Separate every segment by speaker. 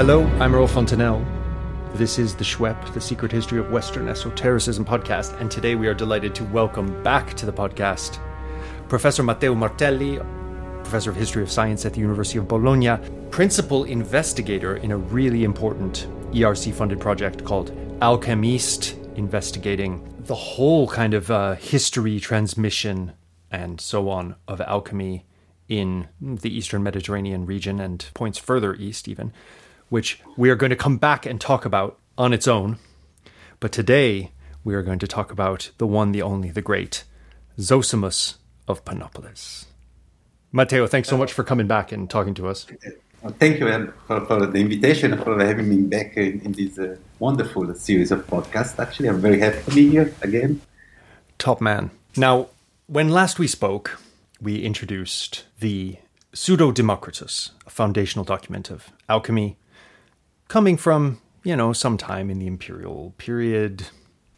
Speaker 1: Hello, I'm Earl Fontainelle. This is the SHWEP, the Secret History of Western Esotericism podcast, and today we are delighted to welcome back to the podcast Professor Matteo Martelli, Professor of History of Science at the University of Bologna, principal investigator in a really important ERC funded project called AlchemEast, investigating the whole kind of uh, history, transmission, and so on of alchemy in the Eastern Mediterranean region and points further east, even which we are going to come back and talk about on its own. But today, we are going to talk about the one, the only, the great Zosimus of Panopolis. Matteo, thanks so much for coming back and talking to us.
Speaker 2: Thank you for, for, the invitation, for having me back in, in this uh, wonderful series of podcasts. Actually, I'm very happy to be here again.
Speaker 1: Top man. Now, when last we spoke, we introduced the Pseudo Democritus, a foundational document of alchemy, coming from, you know, sometime in the imperial period.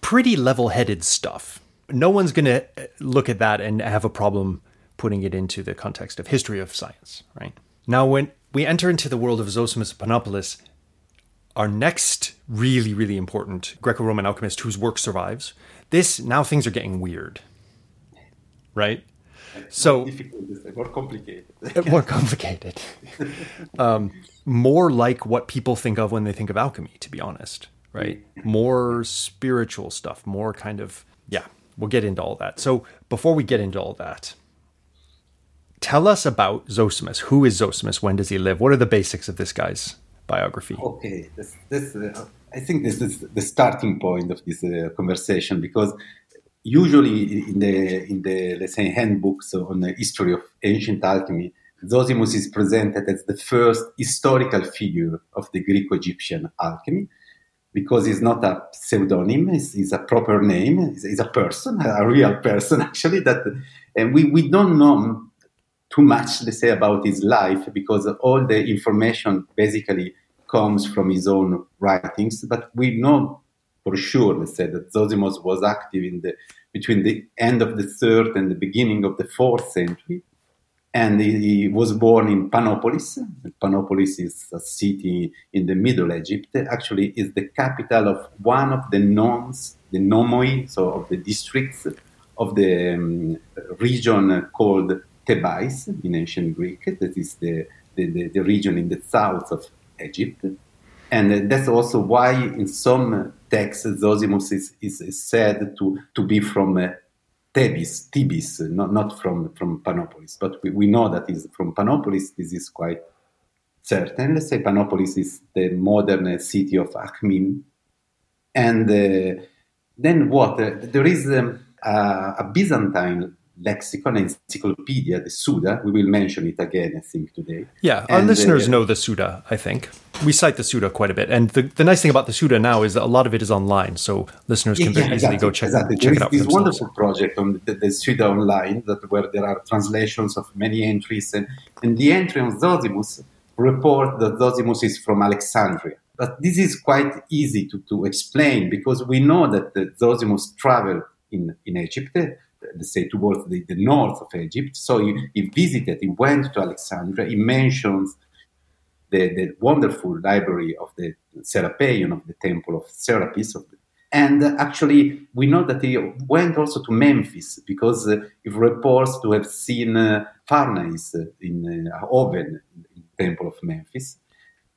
Speaker 1: Pretty level headed stuff. No one's going to uh, look at that and have a problem putting it into the context of history of science, right? Now, when we enter into the world of Zosimus of Panopolis, our next really, really important Greco Roman alchemist whose work survives, this now things are getting weird, right?
Speaker 2: So more complicated.
Speaker 1: More complicated. Um, more like what people think of when they think of alchemy to be honest right? More spiritual stuff more kind of yeah we'll get into all that. So before we get into all that tell us about zosimus. Who is zosimus? When does he live? What are the basics of this guy's biography?
Speaker 2: Okay this, this uh, i think this is the starting point of this uh, conversation because usually in the in the let's say handbooks on the history of ancient alchemy, Zosimus is presented as the first historical figure of the Greek-Egyptian alchemy because he's not a pseudonym; he's, a proper name. He's, a person, a real person actually. That and we we don't know too much, let's say, about his life because all the information basically comes from his own writings. But we know for sure, let's say, that Zosimos was active in the between the end of the third and the beginning of the fourth century. And he, he was born in Panopolis. Panopolis is a city in the Middle Egypt. Actually, is the capital of one of the nomes, the nomoi, so of the districts of the um, region called Thebais in ancient Greek. That is the, the, the, the region in the south of Egypt. And that's also why in some texts Zosimus is, is, said to, to be from uh, Thebes, not, not from, from Panopolis. But we, we know that is from Panopolis. This is quite certain. Let's say Panopolis is the modern city of Akhmim. And uh, then what? Uh, there is um, a Byzantine lexicon, encyclopedia, the Suda. We will mention it again, I think, today.
Speaker 1: Yeah, our and, listeners uh, know the Suda, I think. We cite the Suda quite a bit. And the, the nice thing about the Suda now is that a lot of it is online, so listeners can yeah, very easily go check, exactly. check it out.
Speaker 2: This wonderful project on the, the Suda online that where there are translations of many entries. And, and the entry on Zosimus report that Zosimus is from Alexandria. But this is quite easy to, to explain because we know that Zosimus traveled in, in Egypt let's say, towards the, the north of Egypt. So he, he, visited, he went to Alexandria, he mentions the, the wonderful library of the Serapeion, of the temple of Serapis. Of the, and actually, we know that he went also to Memphis because uh, he reports to have seen uh, furnace in uh, oven in the temple of Memphis.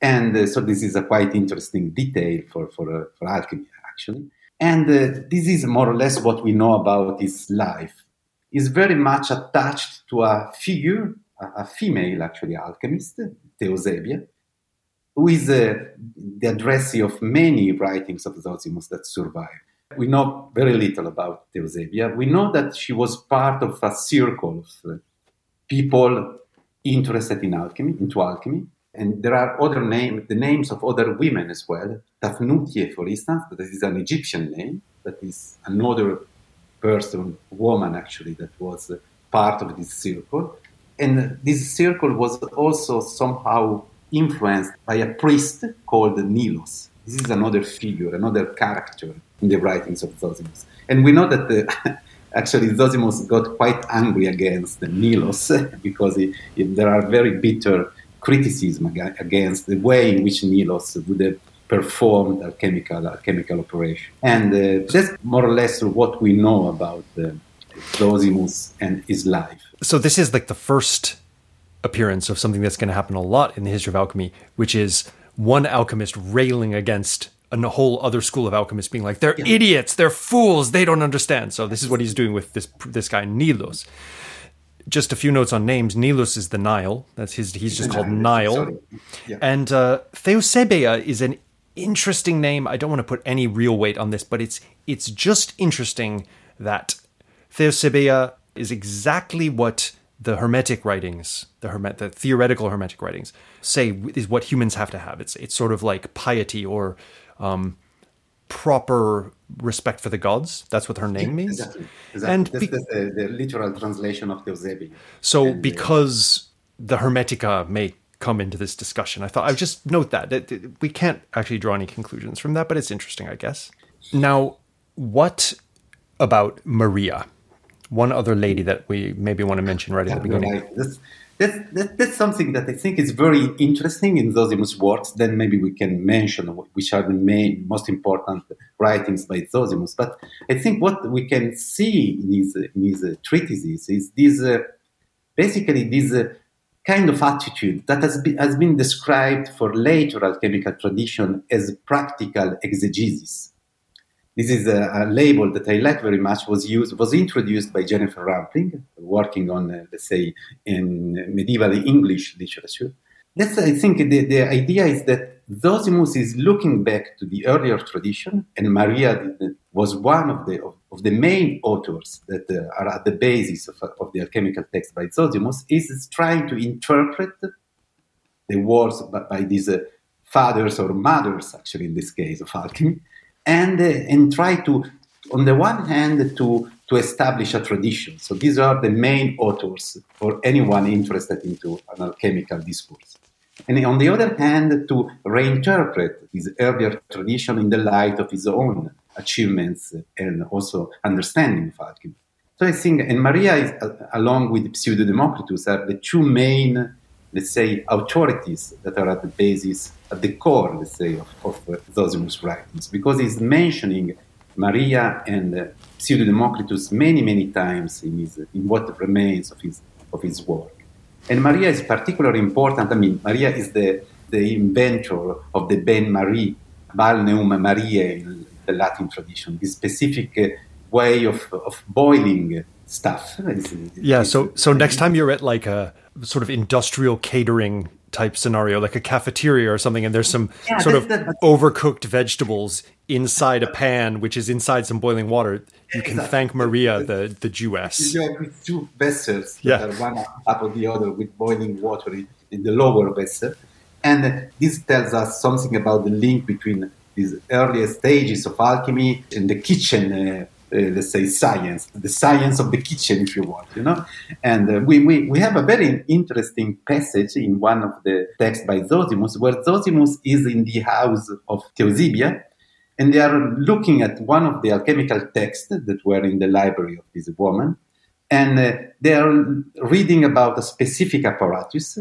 Speaker 2: And uh, so this is a quite interesting detail for, for, uh, for alchemy, actually. And uh, this is more or less what we know about his life. He's very much attached to a figure, a, female actually alchemist, Theosebia, who is uh, the addressee of many writings of Zosimus that survive. We know very little about Theosebia. We know that she was part of a circle of people interested in alchemy, into alchemy, and there are other names, the names of other women as well. Taphnutia, for instance, that is an Egyptian name, that is another person, woman actually, that was part of this circle. And this circle was also somehow influenced by a priest called Nilos. This is another figure, another character in the writings of Zosimus. And we know that the, uh, actually Zosimus got quite angry against Nilos because he, he, there are very bitter criticism against the way in which Nilos would have performed a chemical, a chemical operation. And uh, that's more or less what we know about uh, Zosimus and his life.
Speaker 1: So this is like the first appearance of something that's going to happen a lot in the history of alchemy, which is one alchemist railing against a whole other school of alchemists being like they're yeah. idiots they're fools they don't understand so this is what he's doing with this this guy nilos just a few notes on names. Nilus is the nile. That's his he's just called nile. Yeah. and uh, theosebia is an interesting name. I don't want to put any real weight on this but it's it's just interesting that theosebia is exactly what the hermetic writings the hermet the theoretical hermetic writings say is what humans have to have. It's it's sort of like piety or um, proper respect for the gods. That's what her name means.
Speaker 2: Exactly. exactly. And be- the, the, literal translation of Theosebia.
Speaker 1: So, and, uh, because the Hermetica may come into this discussion, I thought I would just note that. we can't actually draw any conclusions from that, but it's interesting, I guess. Now, what about Maria? One other lady that we maybe want to mention right at the beginning.
Speaker 2: This, that's, that, that's something that I think is very interesting in Zosimus' works. Then maybe we can mention which are the main, most important writings by Zosimus. But I think what we can see in his, in his uh, treatises is this, uh, basically this uh, kind of attitude that has, be, has been described for later alchemical tradition as practical exegesis this is a, a, label that I like very much. was used was introduced by Jennifer Rampling, working on uh, let's say in medieval English literature. That's I think the, the idea is that Zosimus is looking back to the earlier tradition, and Maria was one of the of, the main authors that uh, are at the basis of, of the alchemical text by Zosimus. Is trying to interpret the words by, by these uh, fathers or mothers, actually in this case of alchemy, and uh, and try to, on the one hand, to to establish a tradition. So these are the main authors for anyone interested into an alchemical discourse. And on the other hand, to reinterpret this earlier tradition in the light of his own achievements and also understanding of alchemy. So I think, and Maria, is, uh, along with Pseudo Democritus, are the two main let's say, authorities that are at the basis, at the core, let's say, of, of uh, Zosimus' writings, because he's mentioning Maria and uh, Pseudo Democritus many, many times in, his, in what remains of his, of his work. And Maria is particularly important. I mean, Maria is the, the inventor of the bain marie, balneum Mariae in the Latin tradition, this specific uh, way of, of boiling stuff.
Speaker 1: yeah, so so next time you're at like a sort of industrial catering type scenario, like a cafeteria or something, and there's some yeah, sort of the, overcooked vegetables inside a pan, which is inside some boiling water. You can exactly. thank Maria, the the Jewess.
Speaker 2: You have with two vessels, yeah. one up of the other, with boiling water in the lower vessel, and this tells us something about the link between these earlier stages of alchemy and the kitchen. Uh, let's say science, the science of the kitchen, if you want, you know. And uh, we, we, we have a very interesting passage in one of the texts by Zosimus, where Zosimus is in the house of Theosebia, and they are looking at one of the alchemical texts that were in the library of this woman, and uh, they are reading about a specific apparatus.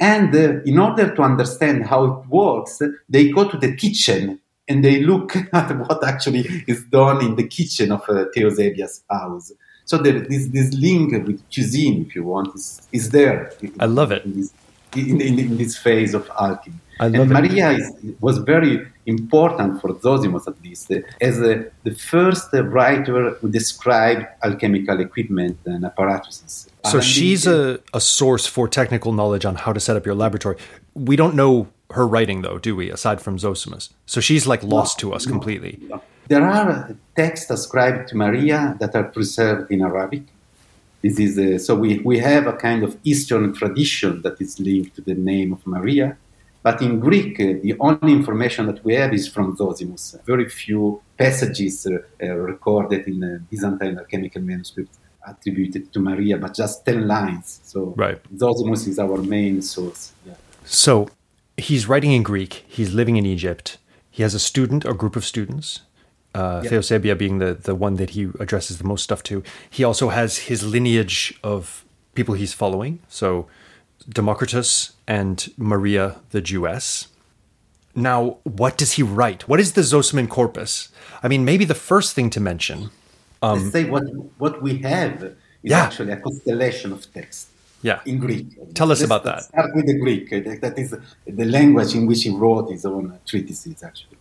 Speaker 2: And uh, in order to understand how it works, they go to the kitchen and they look at what actually is done in the kitchen of uh, Theosebia's house. So there, this this link with cuisine, if you want, is, is there.
Speaker 1: I love it.
Speaker 2: In this, in, in, in this phase of alchemy.
Speaker 1: I love
Speaker 2: and Maria is, was very important for Zosimos at least, as a, the first writer who described alchemical equipment and apparatuses.
Speaker 1: So she's a, a source for technical knowledge on how to set up your laboratory. We don't know her writing, though, do we? Aside from Zosimus, so she's like lost no, to us no, completely. No.
Speaker 2: There are texts ascribed to Maria that are preserved in Arabic. This is a, so we, we have a kind of Eastern tradition that is linked to the name of Maria. But in Greek, uh, the only information that we have is from Zosimus. Very few passages uh, uh, recorded in the Byzantine alchemical manuscripts attributed to Maria, but just 10 lines. So
Speaker 1: right.
Speaker 2: Zosimus is our main source. Yeah.
Speaker 1: So he's writing in Greek. He's living in Egypt. He has a student, a group of students. Uh, yep. Theosebia being the the one that he addresses the most stuff to. He also has his lineage of people he's following. So Democritus and Maria the Jewess. Now, what does he write? What is the Zosiman corpus? I mean, maybe the first thing to mention.
Speaker 2: Um, Let's say what what we have is yeah. actually a constellation of text.
Speaker 1: Yeah.
Speaker 2: In Greek.
Speaker 1: Tell us Let's about that.
Speaker 2: Start with the Greek. That is the language in which he wrote his own treatises, actually.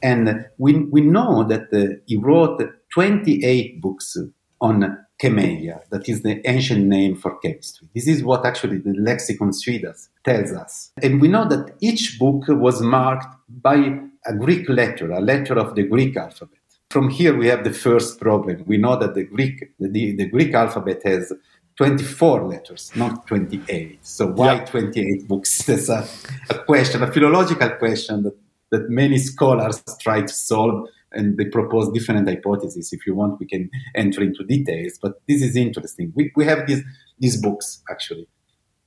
Speaker 2: And we, we know that uh, he wrote 28 books on chemeia, that is the ancient name for chemistry. This is what actually the lexicon Suidas tells us. And we know that each book was marked by a Greek letter, a letter of the Greek alphabet. From here, we have the first problem. We know that the Greek, the, the Greek alphabet has 24 letters, not 28. So why yeah. 28 books? That's a, a question, a philological question that, that many scholars try to solve and they propose different hypotheses. If you want, we can enter into details, but this is interesting. We, we have these, these books actually.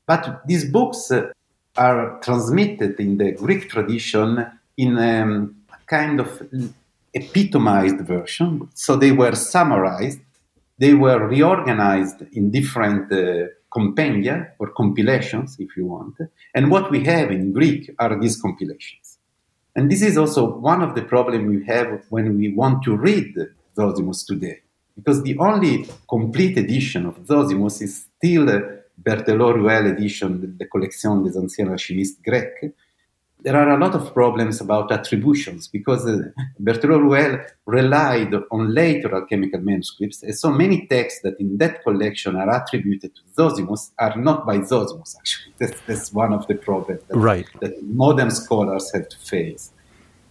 Speaker 2: But these books uh, are transmitted in the Greek tradition in um, a kind of epitomized version. So they were summarized, they were reorganized in different uh, compendia or compilations, if you want. And what we have in Greek are these compilations. And this is also one of the problems we have when we want to read Zosimus today, because the only complete edition of Zosimus is still Berthelot Ruelle edition, the Collection des Anciens Alchimistes Grecs, there are a lot of problems about attributions because uh, Berthelot Ruelle relied on later alchemical manuscripts, and so many texts that in that collection are attributed to Zosimus are not by Zosimus, actually. That's, that's one of the problems that,
Speaker 1: right.
Speaker 2: that modern scholars have to face.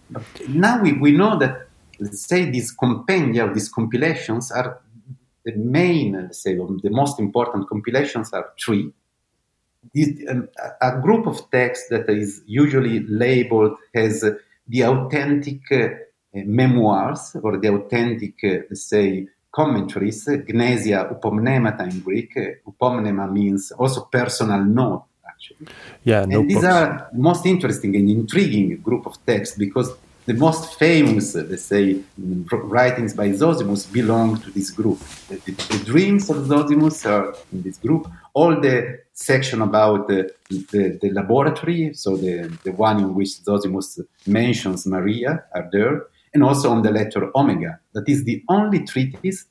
Speaker 2: But now we, we know that, let's say, these compendia, these compilations are the main, let's say, the most important compilations are three this, um, a group of texts that is usually labeled as the authentic uh, memoirs or the authentic, uh, say, commentaries, Gnesia upomnemata in Greek. Upomnema means also personal note, actually.
Speaker 1: Yeah,
Speaker 2: and these are most interesting and intriguing group of texts because the most famous, let's say, writings by Zosimus belong to this group. The, the, the dreams of Zosimus are in this group. All the section about the, the, the, laboratory, so the, the one in which Zosimus mentions Maria are there, and also on the letter Omega. That is the only treatise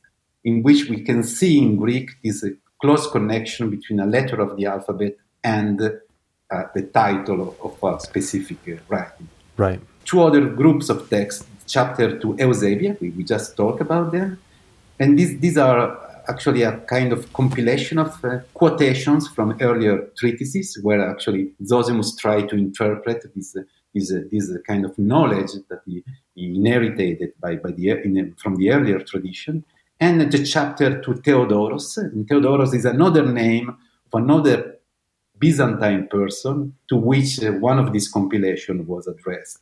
Speaker 2: in which we can see in Greek this close connection between a letter of the alphabet and uh, the title of, of a specific uh, writing.
Speaker 1: Right.
Speaker 2: Two other groups of texts, chapter to Eusebia, we, we just talked about them, and these, these are actually a kind of compilation of uh, quotations from earlier treatises, where actually Zosimus tried to interpret this, uh, this, uh, this kind of knowledge that he, he inherited by, by the, in, from the earlier tradition. And the chapter to Theodoros. And Theodoros is another name of another Byzantine person to which uh, one of these compilations was addressed.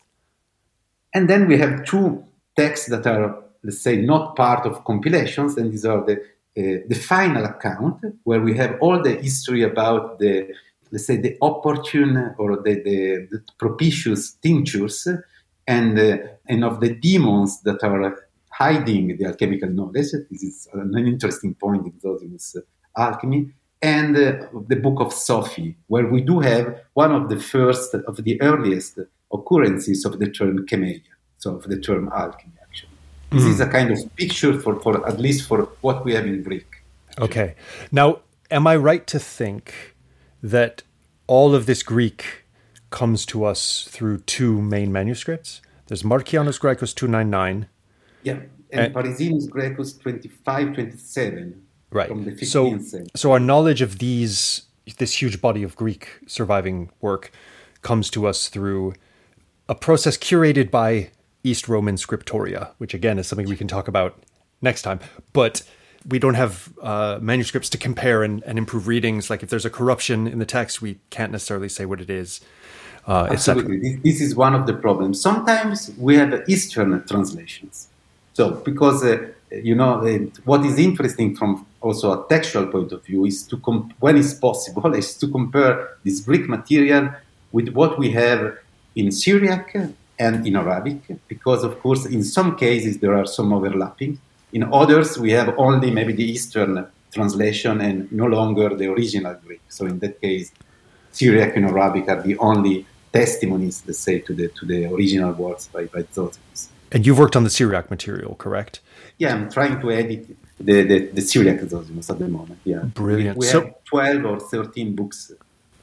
Speaker 2: And then we have two texts that are, let's say, not part of compilations, and these are the the final account where we have all the history about the let's say the opportune or the, the, the propitious tinctures and uh, and of the demons that are hiding the alchemical knowledge. This is an interesting point in Zosimus alchemy. And uh, the book of Sophe, where we do have one of the first, of the earliest occurrences of the term chemeia, so of the term alchemy. This mm. is a kind of picture for, for at least for what we have in Greek.
Speaker 1: Okay. Now, am I right to think that all of this Greek comes to us through two main manuscripts? There's Marcianus Graecus 299.
Speaker 2: Yeah, and, and Parisinus Graecus 2527.
Speaker 1: Right. From the 15th so, century. so our knowledge of these, this huge body of Greek surviving work comes to us through a process curated by East Roman scriptoria, which again is something we can talk about next time. But we don't have uh, manuscripts to compare and, and, improve readings. Like if there's a corruption in the text, we can't necessarily say what it is.
Speaker 2: Uh, Absolutely, this is one of the problems. Sometimes we have Eastern translations. So because uh, you know uh, what is interesting from also a textual point of view is to comp- when it's possible is to compare this Greek material with what we have in Syriac and in Arabic, because of course in some cases there are some overlapping. In others, we have only maybe the Eastern translation and no longer the original Greek. So in that case, Syriac and Arabic are the only testimonies, let's say, to the to the original works by, by Zosimus.
Speaker 1: And you've worked on the Syriac material, correct?
Speaker 2: Yeah, I'm trying to edit the, the, the Syriac Zosimus at the moment. Yeah,
Speaker 1: brilliant.
Speaker 2: We, we
Speaker 1: so,
Speaker 2: have 12 or 13 books,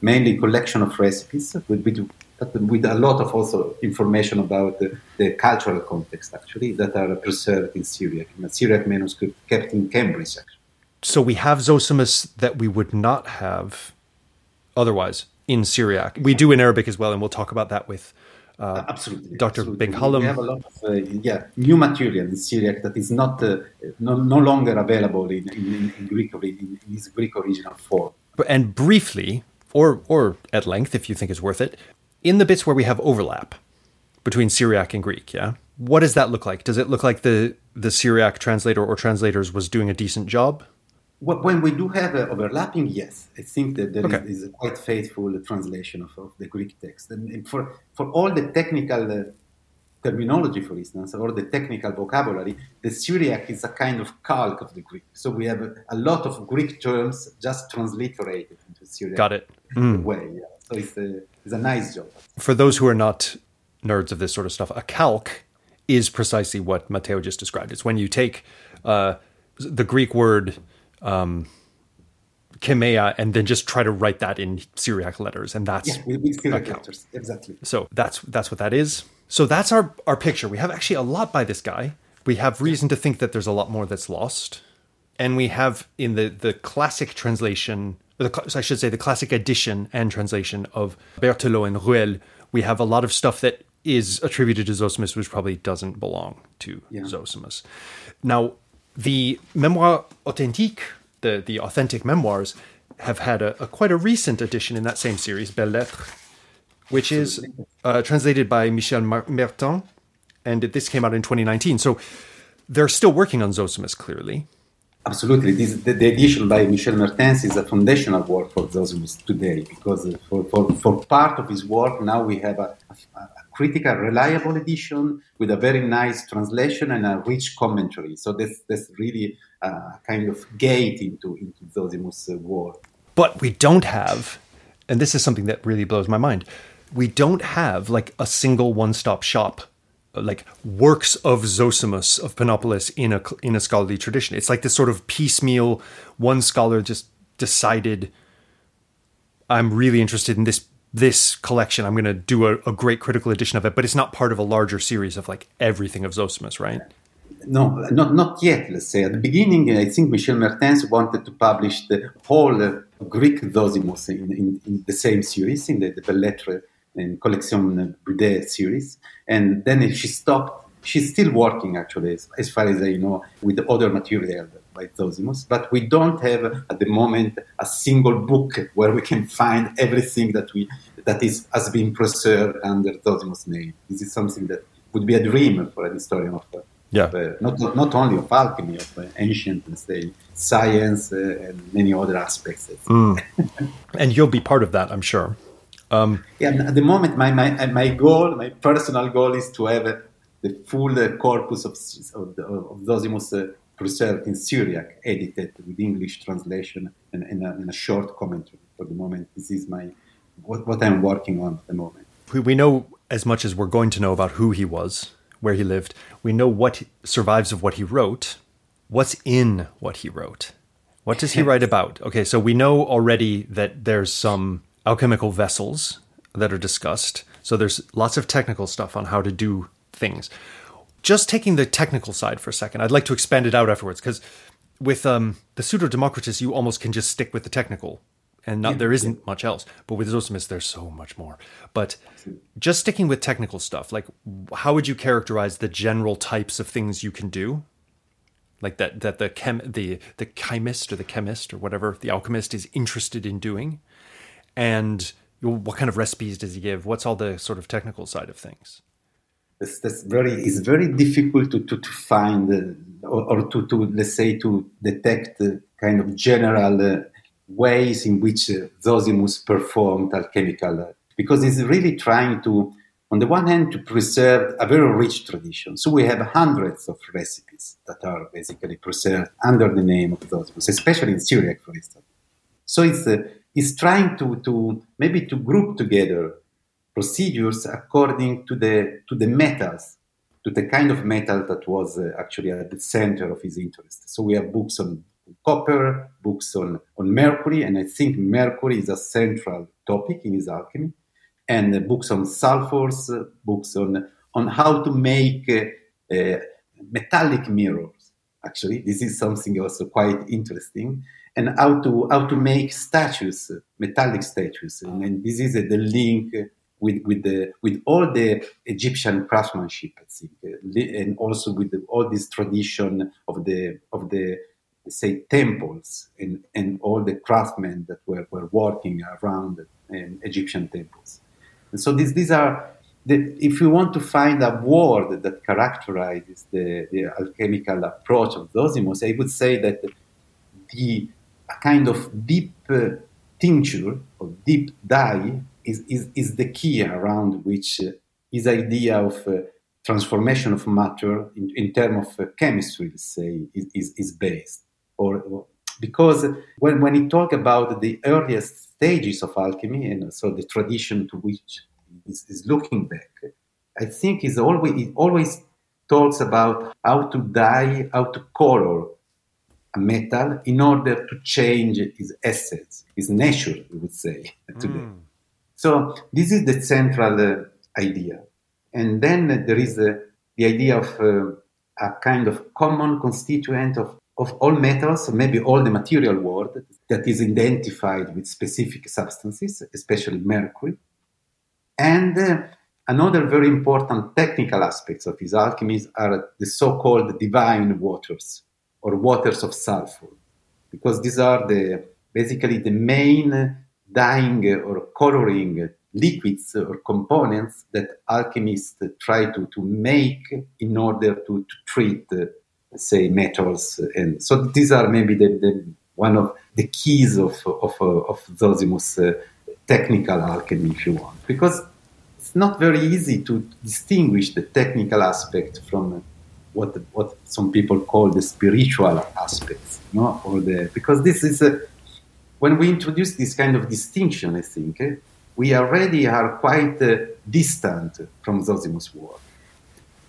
Speaker 2: mainly collection of recipes with, with, with a lot of also information about the, the, cultural context, actually, that are preserved in Syriac, in a Syriac manuscript kept in Cambridge, actually.
Speaker 1: So we have Zosimus that we would not have otherwise in Syriac. We do in Arabic as well, and we'll talk about that with uh,
Speaker 2: absolutely,
Speaker 1: Dr.
Speaker 2: Absolutely. We have a lot of uh, yeah new material in Syriac that is not uh, no, no longer available in, in, in Greek in, in its Greek original form.
Speaker 1: And briefly, or or at length, if you think it's worth it, in the bits where we have overlap between Syriac and Greek, yeah, what does that look like? Does it look like the the Syriac translator or translators was doing a decent job?
Speaker 2: When we do have overlapping, yes, I think that there okay. is, is, a quite faithful translation of, of the Greek text. And, and, for, for all the technical uh, terminology, for instance, or the technical vocabulary, the Syriac is a kind of calque of the Greek. So we have a, a lot of Greek terms just transliterated into Syriac.
Speaker 1: Got it.
Speaker 2: Mm. Way, yeah. So it's a, it's a nice job.
Speaker 1: For those who are not nerds of this sort of stuff, a calque is precisely what Matteo just described. It's when you take uh, the Greek word um, chemeia and then just try to write that in Syriac letters, and that's
Speaker 2: yeah, with Syriac letters exactly.
Speaker 1: So that's that's what that is. So that's our our picture. We have actually a lot by this guy. We have reason to think that there's a lot more that's lost, and we have in the the classic translation, the, I should say the classic edition and translation of Berthelot and Ruelle. We have a lot of stuff that is attributed to Zosimus, which probably doesn't belong to yeah. Zosimus. Now, the Memoir Authentique, the, the authentic memoirs, have had a, a quite a recent edition in that same series, Belles Lettres, which is uh, translated by Michèle Mertens, and this came out in 2019. So they're still working on Zosimus, clearly.
Speaker 2: Absolutely. This, the, the, edition by Michèle Mertens is a foundational work for Zosimus today because for, for, for part of his work now we have a, a, critical, reliable edition with a very nice translation and a rich commentary. So that's, that's really a kind of gate into, into Zosimus' work.
Speaker 1: But we don't have, and this is something that really blows my mind, we don't have like a single one-stop shop like works of Zosimus of Panopolis in a in a scholarly tradition. It's like this sort of piecemeal. One scholar just decided, I'm really interested in this this collection. I'm going to do a, a, great critical edition of it, but it's not part of a larger series of like everything of Zosimus, right?
Speaker 2: No, not not yet. Let's say at the beginning, I think Michèle Mertens wanted to publish the whole Greek Zosimus in, in, in, the same series, in the, the And Collection Budé series, and then she stopped. She's still working, actually, as, as far as I know, with other material by Zosimus, but we don't have at the moment a single book where we can find everything that we that is has been preserved under Zosimus' name. This is something that would be a dream for a historian of,
Speaker 1: yeah.
Speaker 2: Of, uh, not, not only of alchemy, of uh, ancient, say, science uh, and many other aspects.
Speaker 1: Mm. and you'll be part of that, I'm sure. Um,
Speaker 2: yeah, at the moment, my, my, my goal, my personal goal is to have uh, the full uh, corpus of, of, of Zosimus uh, preserved in Syriac, edited with English translation and, and, a, and, a, short commentary. For the moment, this is my what, what I'm working on at the moment.
Speaker 1: We, we know as much as we're going to know about who he was, where he lived. We know what survives of what he wrote. What's in what he wrote? What does he write about? Okay, so we know already that there's some alchemical vessels that are discussed. So there's lots of technical stuff on how to do things just taking the technical side for a second, I'd like to expand it out afterwards because with um, the pseudo Democritus, you almost can just stick with the technical, and not, yeah, there isn't yeah. much else. But with Zosimus, there's so much more. But just sticking with technical stuff, like how would you characterize the general types of things you can do? Like that, that the chem, the the chemist or the chemist or whatever the alchemist is interested in doing, and what kind of recipes does he give? What's all the sort of technical side of things?
Speaker 2: that's, that's very it's very difficult to, to, to find uh, or, or, to, to let's say to detect uh, kind of general uh, ways in which uh, Zosimus performed alchemical uh, because he's really trying to on the one hand to preserve a very rich tradition so we have hundreds of recipes that are basically preserved under the name of Zosimus especially in Syriac for instance so it's uh, is trying to, to maybe to group together procedures according to the to the metals, to the kind of metal that was uh, actually at the center of his interest. So we have books on copper, books on, on mercury, and I think mercury is a central topic in his alchemy, and uh, books on sulfurs, uh, books on on how to make uh, uh, metallic mirrors. Actually, this is something also quite interesting, and how to how to make statues, metallic statues, and, and this is the link with with the with all the Egyptian craftsmanship, I think, and also with the, all this tradition of the of the say temples and, and all the craftsmen that were, were working around um, Egyptian temples. And so these these are the, if you want to find a word that characterizes the, the alchemical approach of Zosimos, I would say that the a kind of deep uh, tincture or deep dye is, is, is the key around which uh, his idea of uh, transformation of matter in, in terms of uh, chemistry, let's say, is, is, is based. Or, or, because when, when he talk about the earliest stages of alchemy and so the tradition to which is, is looking back, I think he's always, he always talks about how to dye, how to color a metal in order to change its essence, its nature, we would say today. Mm. So this is the central uh, idea. And then uh, there is uh, the idea of uh, a kind of common constituent of, of all metals, maybe all the material world that is identified with specific substances, especially mercury. And uh, another very important technical aspects of his alchemy are the so-called divine waters or waters of sulfur, because these are the basically the main dyeing or coloring liquids or components that alchemists try to, to make in order to, to treat, uh, say, metals. And so these are maybe the, the one of the keys of, of, of Zosimus' uh, technical alchemy, if you want. Because it's not very easy to distinguish the technical aspect from what, what some people call the spiritual aspects. No? Or the, because this is a, when we introduce this kind of distinction, I think, eh, we already are quite uh, distant from Zosimus' work.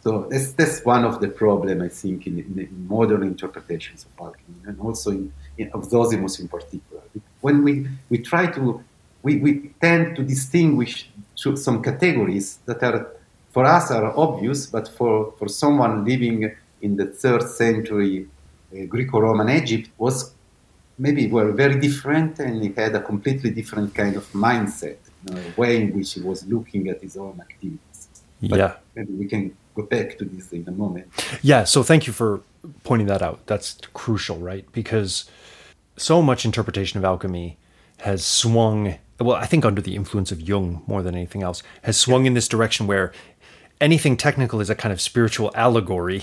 Speaker 2: So that's, that's one of the problems, I think, in, in, modern interpretations of alchemy, and also in, in, of Zosimus in particular. When we, we try to, we, we tend to distinguish some categories that are, for us, are obvious, but for, for someone living in the third century uh, Greco-Roman Egypt was maybe were very different and he had a completely different kind of mindset, you know, way in which he was looking at his own activities. But
Speaker 1: yeah.
Speaker 2: Maybe we can go back to this in a moment.
Speaker 1: Yeah, so thank you for pointing that out. That's crucial, right? Because so much interpretation of alchemy has swung, well, I think under the influence of Jung more than anything else, has swung in this direction where anything technical is a kind of spiritual allegory.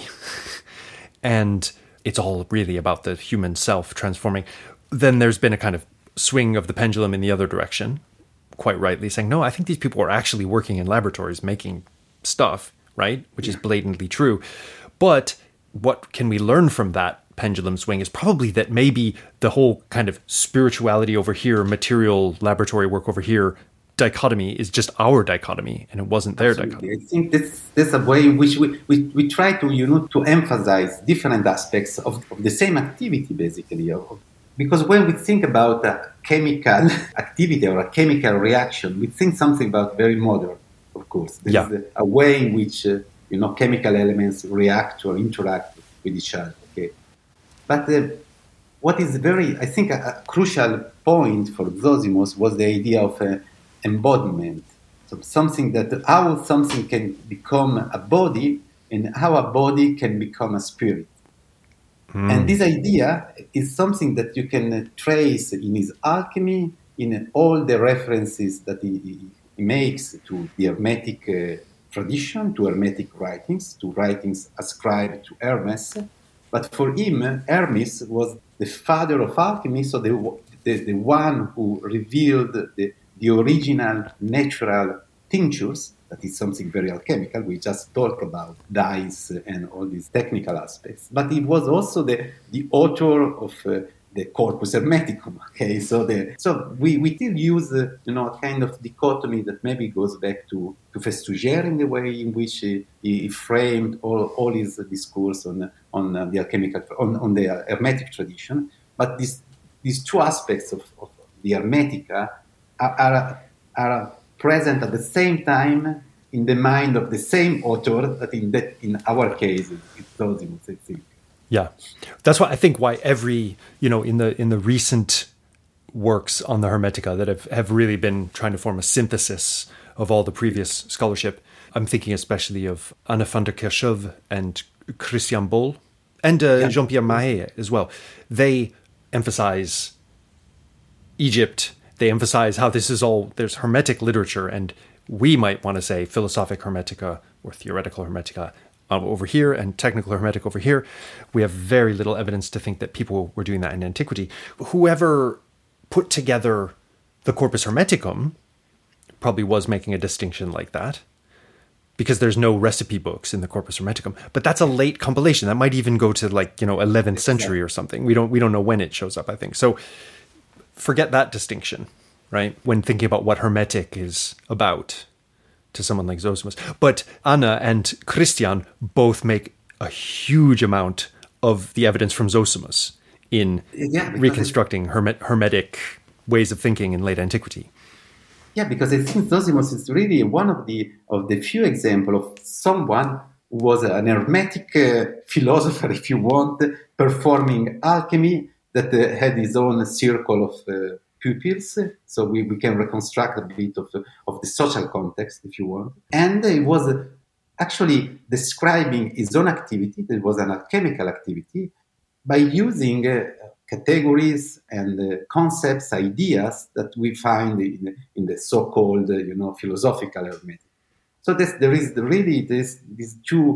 Speaker 1: and it's all really about the human self transforming. Then there's been a kind of swing of the pendulum in the other direction, quite rightly saying, no, I think these people are actually working in laboratories making stuff, right? Which is blatantly true. But what can we learn from that pendulum swing is probably that maybe the whole kind of spirituality over here, material laboratory work over here, dichotomy is just our dichotomy and it wasn't their Absolutely. dichotomy.
Speaker 2: I think that's, that's a way in which we, we, we try to, you know, to emphasize different aspects of, of the same activity, basically. Because when we think about a chemical activity or a chemical reaction, we think something about very modern, of course. There yeah. a, way in which, uh, you know, chemical elements react or interact with each other? But uh, what is very, I think, a, a, crucial point for Zosimos was the idea of uh, embodiment. So something that how something can become a body and how a body can become a spirit. Mm. And this idea is something that you can trace in his alchemy, in all the references that he, he makes to the Hermetic uh, tradition, to Hermetic writings, to writings ascribed to Hermes. But for him, Hermes was the father of alchemy, so the, the, the one who revealed the the original natural tinctures, that is something very alchemical, we just talk about dyes and all these technical aspects, but it was also the, the author of uh, the corpus hermeticum. Okay, so the so we, we still use uh, you know a kind of dichotomy that maybe goes back to to Festugière in the way in which he, he framed all, all his discourse on on uh, the alchemical on, on the hermetic tradition. But these these two aspects of, of the hermetica are, are, are present at the same time in the mind of the same author that in that in our case it's Zosimus, I think.
Speaker 1: Yeah, that's why I think why every you know in the in the recent works on the Hermetica that have, have really been trying to form a synthesis of all the previous scholarship. I'm thinking especially of Anna van der and Christian Bull and uh, yeah. Jean Pierre Mahé as well. They emphasize Egypt. They emphasize how this is all there's Hermetic literature, and we might want to say philosophic Hermetica or theoretical Hermetica uh, over here and technical hermetic over here. We have very little evidence to think that people were doing that in antiquity. Whoever put together the Corpus Hermeticum probably was making a distinction like that because there's no recipe books in the Corpus Hermeticum. But that's a late compilation. That might even go to like, you know, 11th century or something. We don't we don't know when it shows up, I think. So forget that distinction, right? When thinking about what hermetic is about to someone like Zosimus. But Anna and Christian both make a huge amount of the evidence from Zosimus in yeah, reconstructing hermet- hermetic ways of thinking in late antiquity.
Speaker 2: Yeah, because I think Zosimus is really one of the of the few examples of someone who was an hermetic uh, philosopher, if you want, performing alchemy that uh, had his own circle of uh, pupils, so we, we can reconstruct a bit of the, of the social context, if you want. And it was actually describing his own activity, that was an alchemical activity, by using uh, categories and uh, concepts, ideas that we find in, in the so-called, uh, you know, philosophical hermetic. So this, there is really this, this two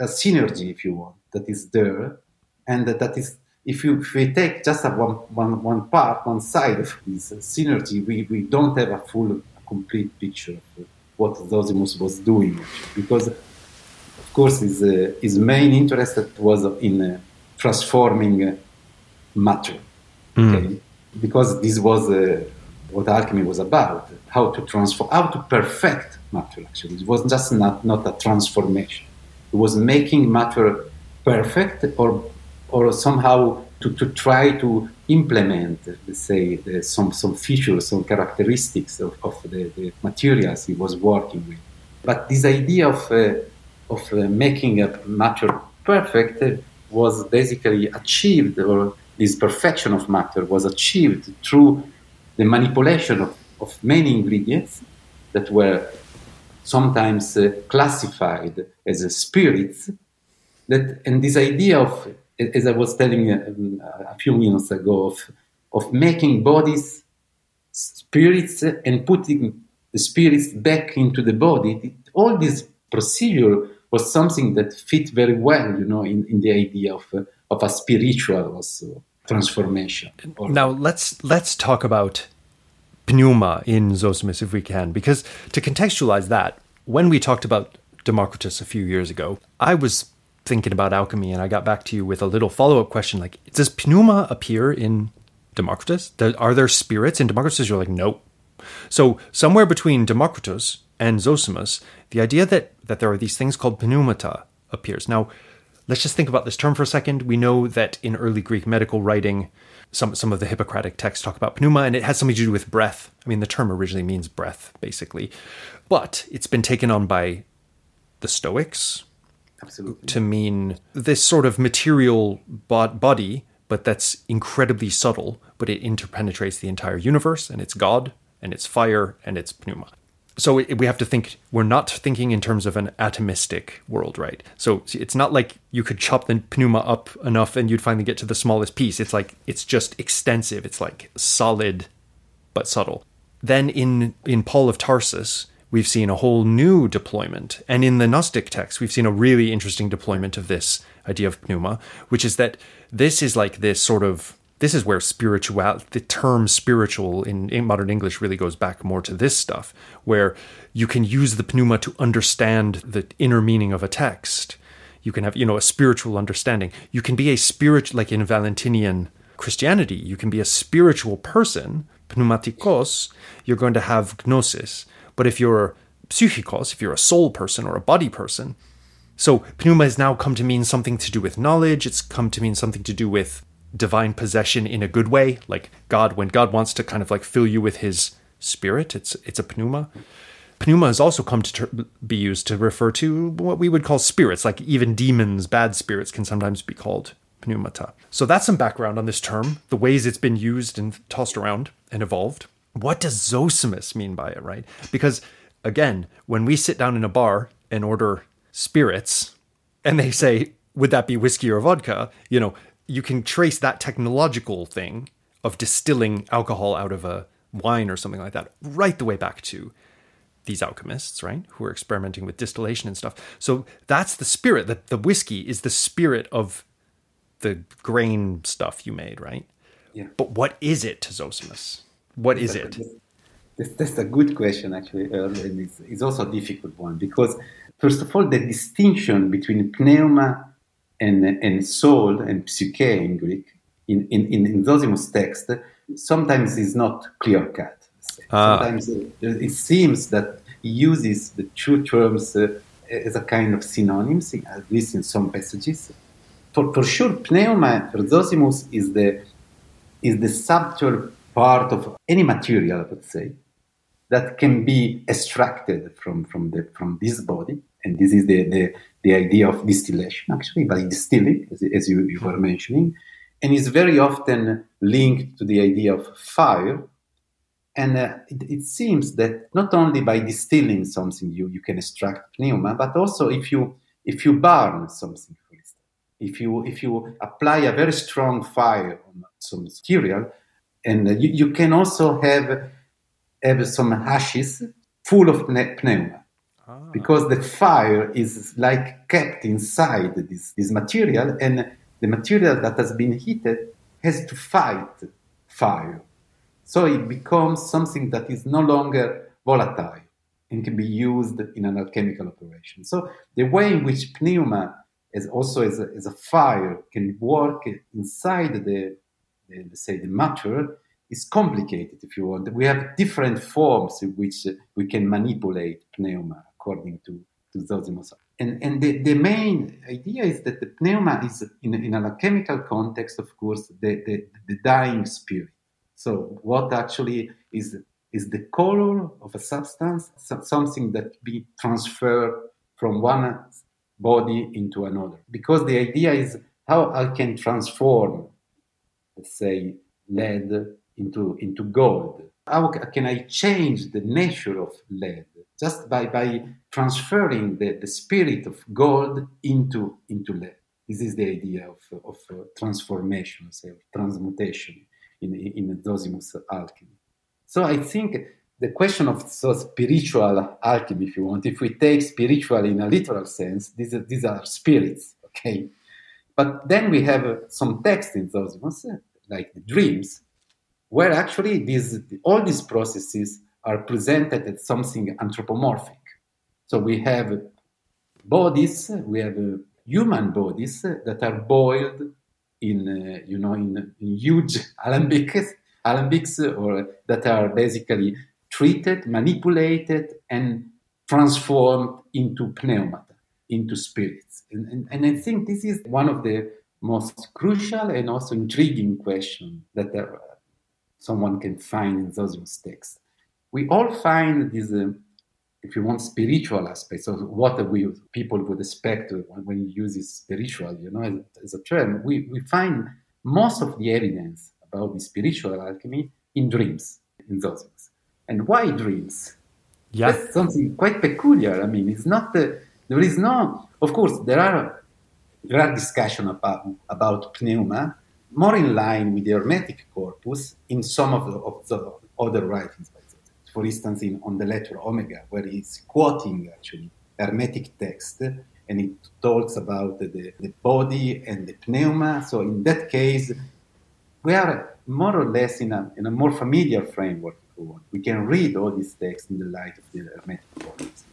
Speaker 2: uh, synergy, if you want, that is there, and that is if, you, if we take just a one, one, one part, one side of this synergy, we, we don't have a full, complete picture of what Zosimus was doing. Because, of course, his, uh, his main interest was in uh, transforming matter. Mm. Okay? Because this was uh, what alchemy was about how to transform, how to perfect matter, actually. It was just not, not a transformation, it was making matter perfect or or somehow to, to try to implement, let's say, the, some, some features, some characteristics of, of the, the, materials he was working with. But this idea of, uh, of uh, making a matter perfect was basically achieved, or this perfection of matter was achieved through the manipulation of, of many ingredients that were sometimes uh, classified as spirits. That, and this idea of as I was telling um, a few minutes ago, of, of making bodies spirits and putting the spirits back into the body. All this procedure was something that fit very well, you know, in, in the idea of, uh, of a spiritual also transformation.
Speaker 1: Now let's let's talk about pneuma in Zosimus if we can, because to contextualize that, when we talked about Democritus a few years ago, I was thinking about alchemy, and I got back to you with a little follow up question like, does pneuma appear in Democritus? Are there spirits in Democritus? You're like, nope. So, somewhere between Democritus and Zosimus, the idea that, that there are these things called pneumata appears. Now, let's just think about this term for a second. We know that in early Greek medical writing, some, some of the Hippocratic texts talk about pneuma, and it has something to do with breath. I mean, the term originally means breath, basically. But it's been taken on by the Stoics,
Speaker 2: Absolutely.
Speaker 1: to mean this sort of material body, but that's incredibly subtle, but it interpenetrates the entire universe, and it's God, and it's fire, and it's pneuma. So we have to think, we're not thinking in terms of an atomistic world, right? So it's not like you could chop the pneuma up enough and you'd finally get to the smallest piece. It's like, it's just extensive. It's like solid, but subtle. Then in, in Paul of Tarsus, we've seen a whole new deployment. And in the Gnostic text, we've seen a really interesting deployment of this idea of pneuma, which is that this is like this sort of this is where spiritual the term spiritual in, in, modern english really goes back more to this stuff where you can use the pneuma to understand the inner meaning of a text you can have you know a spiritual understanding you can be a spirit like in valentinian Christianity, you can be a spiritual person, pneumatikos, you're going to have gnosis. But if you're psychikos, if you're a soul person or a body person, so pneuma has now come to mean something to do with knowledge, it's come to mean something to do with divine possession in a good way, like God when God wants to kind of like fill you with his spirit, it's it's a pneuma. Pneuma has also come to ter- be used to refer to what we would call spirits, like even demons, bad spirits can sometimes be called pneumata. So that's some background on this term, the ways it's been used and tossed around and evolved. What does Zosimus mean by it, right? Because again, when we sit down in a bar and order spirits and they say, would that be whiskey or vodka? You know, you can trace that technological thing of distilling alcohol out of a wine or something like that right the way back to these alchemists, right, who are experimenting with distillation and stuff. So that's the spirit. That the whiskey is the spirit of the grain stuff you made, right?
Speaker 2: Yeah.
Speaker 1: But what is it to Zosimus? What is it?
Speaker 2: That's, that's a good question, actually, and it's, it's, also a difficult one because, first of all, the distinction between pneuma and, and soul and psyche in Greek in, in, in Zosimus text sometimes is not clear cut. Ah. Sometimes uh, it seems that he uses the two terms uh, as a kind of synonyms, at least in some passages. For, for sure, pneuma for Zosimus is the, is the subtle part of any material, I would say, that can be extracted from, from, the, from this body. And this is the, the, the idea of distillation, actually, by distilling, as, as you, you were mentioning. And is very often linked to the idea of fire, and uh, it, it, seems that not only by distilling something you, you can extract pneuma, but also if you if you burn something, for instance, if you if you apply a very strong fire on some material, and you, you can also have have some ashes full of pneuma, ah. because the fire is like kept inside this this material, and the material that has been heated has to fight fire so it becomes something that is no longer volatile and can be used in an alchemical operation. So the way in which pneuma, as also as a, as a fire, can work inside the, Uh, the, say the matter is complicated. If you want, we have different forms in which uh, we can manipulate pneuma according to to Zosimus. And, and the, the main idea is that the pneuma is, in, in an alchemical context, of course, the, the, the dyeing spirit. So what actually is is the color of a substance, something that be transferred from one body into another. Because the idea is how I can transform, let's say, lead into, into gold. How can I change the nature of lead? Just by, by transferring the, the spirit of gold into, into lead. This is the idea of, of uh, transformation, say, of transmutation in, in Zosimus alchemy. So I think the question of so spiritual alchemy, if you want, if we take spiritual in a literal sense, these are, these are spirits, okay? But then we have some text in Zosimus, like the dreams, where actually these, all these processes are presented as something anthropomorphic. So we have bodies, we have human bodies that are boiled in uh, you know in, in huge alembics, alembics or that are basically treated, manipulated, and transformed into pneumata, into spirits. And, and, and, I think this is one of the most crucial and also intriguing question that uh, someone can find in those texts. We all find this uh, if you want spiritual aspects of what we people would expect when you use this spiritual, you know, as, as, a term, we, we find most of the evidence about the spiritual alchemy in dreams, in those. And why dreams? Yeah. That's something quite peculiar. I mean, it's not the, there is no, of course, there are are discussion about about pneuma more in line with the hermetic corpus in some of the, of the other writings for instance, in, on the letter omega, where he's quoting actually Hermetic text, and it talks about the, the body and the pneuma. So in that case, we are more or less in a, in a more familiar framework. We can read all these texts in the light of the Hermetic corpus.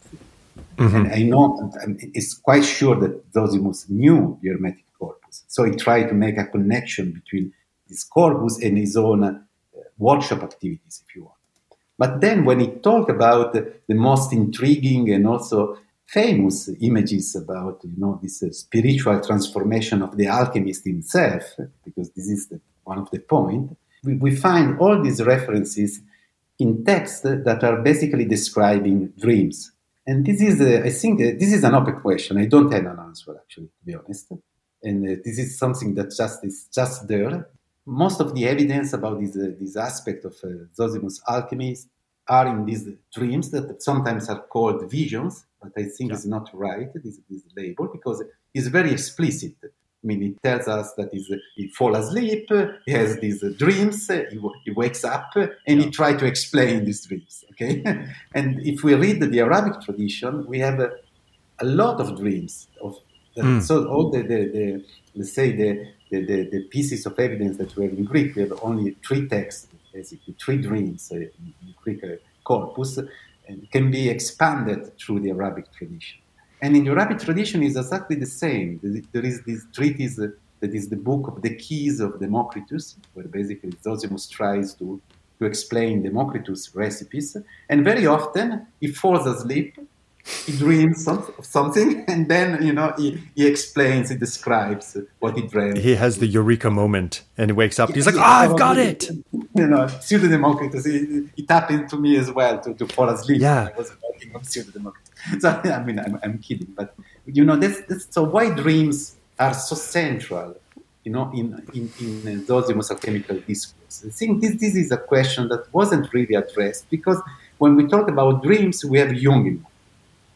Speaker 2: Mm-hmm. And I know it's quite sure that Zosimus knew the Hermetic corpus. So he tried to make a connection between this corpus and his own uh, workshop activities, if you want. But then when he talked about the most intriguing and also famous images about you know this uh, spiritual transformation of the alchemist himself, because this is the, one of the point, we, we find all these references in texts that are basically describing dreams. And this is, uh, I think, uh, this is an open question. I don't have an answer, actually, to be honest. And uh, this is something that just is just there. Most of the evidence about this, uh, this aspect of uh, Zosimus alchemy are in these dreams that sometimes are called visions, but I think yeah. it's not right, this, this label, because it's very explicit. I mean, it tells us that he falls asleep, he has these dreams, he, he wakes up, and yeah. he tries to explain these dreams. Okay, and if we read the Arabic tradition, we have a, a lot of dreams. Of mm. so all the, the, the, let's say the, the, the, pieces of evidence that we have in Greek, we have only three texts, basically three dreams uh, in Greek uh, corpus, and can be expanded through the Arabic tradition. And in the Arabic tradition is exactly the same. There is this treatise that is the book of the keys of Democritus, where basically Zosimus tries to, to explain Democritus' recipes. And very often he falls asleep, he dreams of something, and then, you know, he, he explains, he describes what he dreamed.
Speaker 1: He has the eureka moment and he wakes up. He's like, oh, I've got it.
Speaker 2: You know, Pseudo Democritus, he, he tapped into me as well to, to fall asleep.
Speaker 1: Yeah.
Speaker 2: I was working on Pseudo Democritus. so I mean, I'm, I'm kidding, but you know, that's, that's, so why dreams are so central, you know, in in, in uh, Zosimus alchemical discourse. I think this this is a question that wasn't really addressed because when we talk about dreams, we have Jung.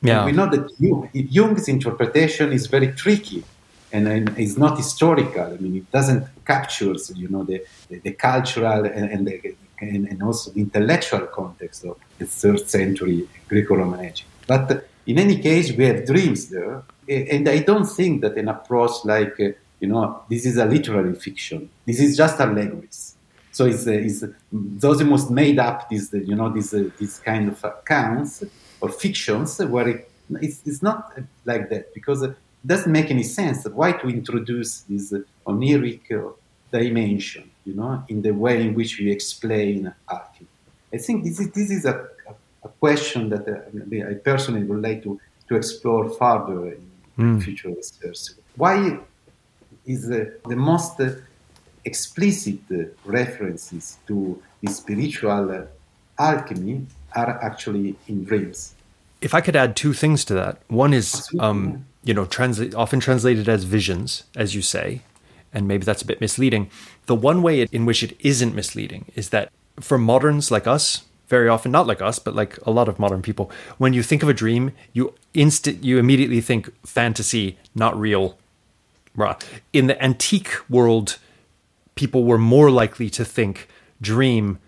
Speaker 1: Yeah.
Speaker 2: we know that Jung's interpretation is very tricky and, and it's not historical. I mean, it doesn't capture, you know, the, the, the cultural and, and, the, and, and, also the intellectual context of the third century Greco-Roman age. But in any case, we have dreams there, and I don't think that an approach like uh, you know this is a literary fiction. This is just allegories. So it's, uh, it's Zosimus made up these you know these uh, these kind of accounts or fictions where it, it's, it's not like that because it doesn't make any sense. Why to introduce this oniric dimension, you know, in the way in which we explain alchemy? I think this is this is a a question that uh, I personally would like to, to explore further in mm. future research. Why is uh, the most uh, explicit uh, references to the spiritual uh, alchemy are actually in dreams?
Speaker 1: If I could add two things to that, one is um, you know translate often translated as visions, as you say, and maybe that's a bit misleading. The one way in which it isn't misleading is that for moderns like us, very often not like us but like a lot of modern people when you think of a dream you instant you immediately think fantasy not real. In the antique world people were more likely to think dream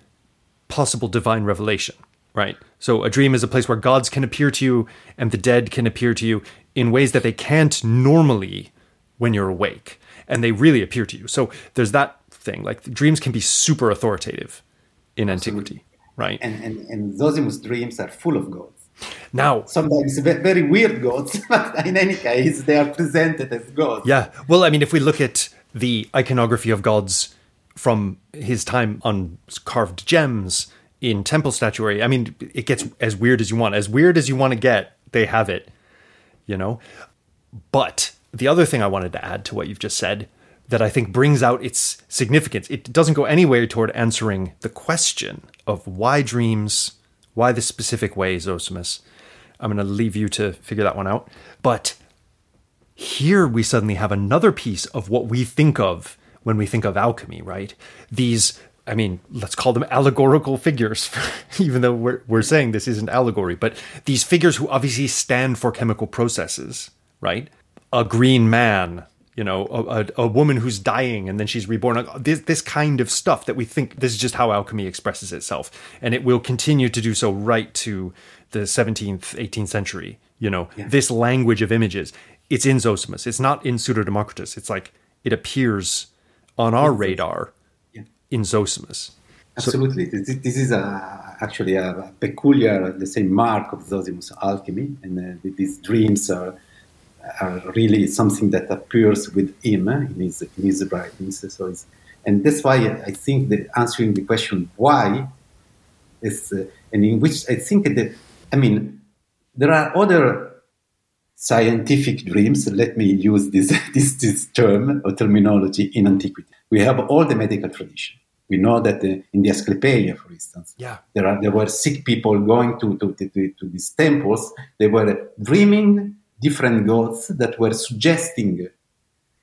Speaker 1: possible divine revelation right so a dream is a place where gods can appear to you and the dead can appear to you in ways that they can't normally when you're awake and they really appear to you so there's that thing like dreams can be super authoritative in antiquity right?
Speaker 2: And, and, and Zosimus dreams are full of gods.
Speaker 1: Now,
Speaker 2: sometimes very weird gods, but in any case, they are presented as gods.
Speaker 1: Yeah. Well, I mean, if we look at the iconography of gods from his time on carved gems in temple statuary, I mean, it gets as weird as you want. As weird as you want to get, they have it, you know? But the other thing I wanted to add to what you've just said that I think brings out its significance. It doesn't go anywhere toward answering the question of why dreams, why the specific way, Zosimus. I'm going to leave you to figure that one out. But here we suddenly have another piece of what we think of when we think of alchemy, right? These, I mean, let's call them allegorical figures, even though we're, we're saying this isn't allegory, but these figures who obviously stand for chemical processes, right? A green man, you know, a, a, woman who's dying and then she's reborn. This, this kind of stuff that we think this is just how alchemy expresses itself, and it will continue to do so right to the 17th, 18th century. You know, yeah. this language of images, it's in Zosimus. It's not in Pseudo Democritus. It's like it appears on our radar. In Zosimus.
Speaker 2: Absolutely, so, this, this, is a, actually a peculiar, the same mark of Zosimus alchemy, and uh, these dreams are are really something that appears with him in his in his writings. So And that's why I think that answering the question why is, uh, and in which I think that, I mean, there are other scientific dreams. Let me use this, this, this term or terminology in antiquity. We have all the medical tradition. We know that uh, in the Asclepiadia, for instance,
Speaker 1: yeah.
Speaker 2: there, are, there were sick people going to, to, to, to these temples. They were dreaming different gods that were suggesting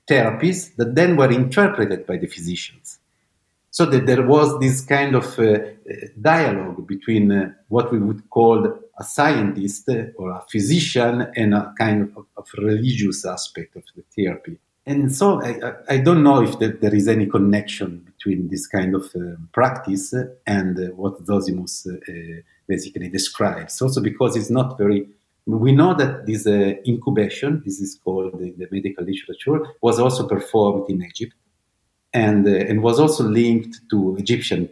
Speaker 2: therapies that then were interpreted by the physicians. So that there was this kind of uh, dialogue between uh, what we would call a scientist or a physician and a kind of, of religious aspect of the therapy. And so I, I don't know if there is any connection between this kind of uh, practice and uh, what Zosimus uh, basically describes. Also because it's not very we know that this uh, incubation, this is called in the medical literature, was also performed in Egypt and, and was also linked to Egyptian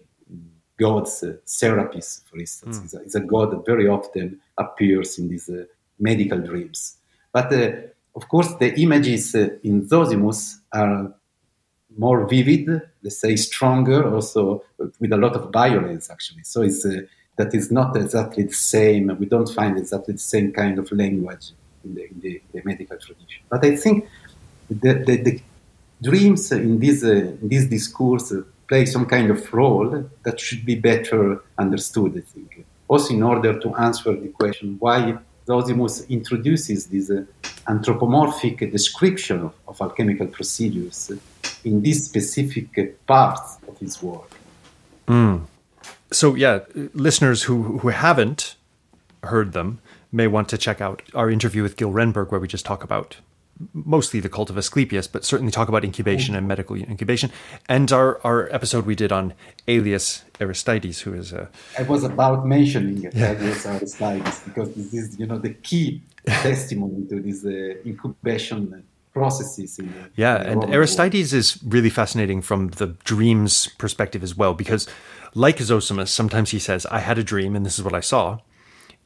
Speaker 2: gods, uh, Serapis, for instance. Mm. It's, a, a, god that very often appears in these uh, medical dreams. But uh, of course, the images in Zosimus are more vivid, let's say stronger, also with a lot of violence, actually. So it's that is not exactly the same. We don't find exactly the same kind of language in the, in the, the medical tradition. But I think the, the, the dreams in this, uh, in this discourse play some kind of role that should be better understood, I think. Also, in order to answer the question why Zosimus introduces this uh, anthropomorphic description of, of, alchemical procedures in these specific parts of his work.
Speaker 1: Mm so yeah, listeners who who haven't heard them may want to check out our interview with Gil Renberg, where we just talk about mostly the cult of Asclepius, but certainly talk about incubation and medical incubation, and our, our episode we did on Aelius Aristides, who is a.
Speaker 2: I was about mentioning Aelius Aristides because this is you know the key testimony to this uh, incubation processes. In
Speaker 1: yeah,
Speaker 2: in
Speaker 1: and Aristides world. is really fascinating from the dreams perspective as well because like Zosimus, sometimes he says, I had a dream and this is what I saw.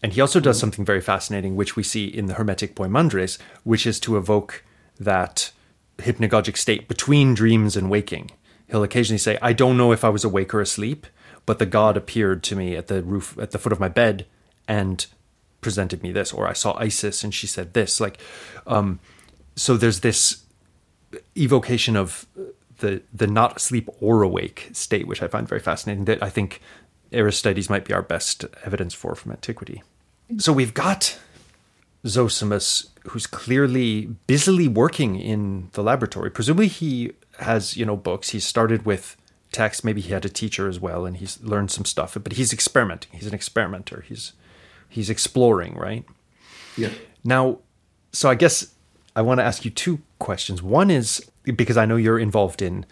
Speaker 1: And he also does something very fascinating, which we see in the Hermetic Poimandres, which is to evoke that hypnagogic state between dreams and waking. He'll occasionally say, I don't know if I was awake or asleep, but the god appeared to me at the roof, at the foot of my bed and presented me this, or I saw Isis and she said this. Like, um, so there's this evocation of the the not asleep or awake state, which I find very fascinating. That I think Aristides might be our best evidence for from antiquity. Mm-hmm. So we've got Zosimus, who's clearly busily working in the laboratory. Presumably, he has you know books. He started with text. Maybe he had a teacher as well, and he's learned some stuff. But he's experimenting. He's an experimenter. He's he's exploring, right?
Speaker 2: Yeah.
Speaker 1: Now, so I guess I want to ask you two questions. One is because I know you're involved in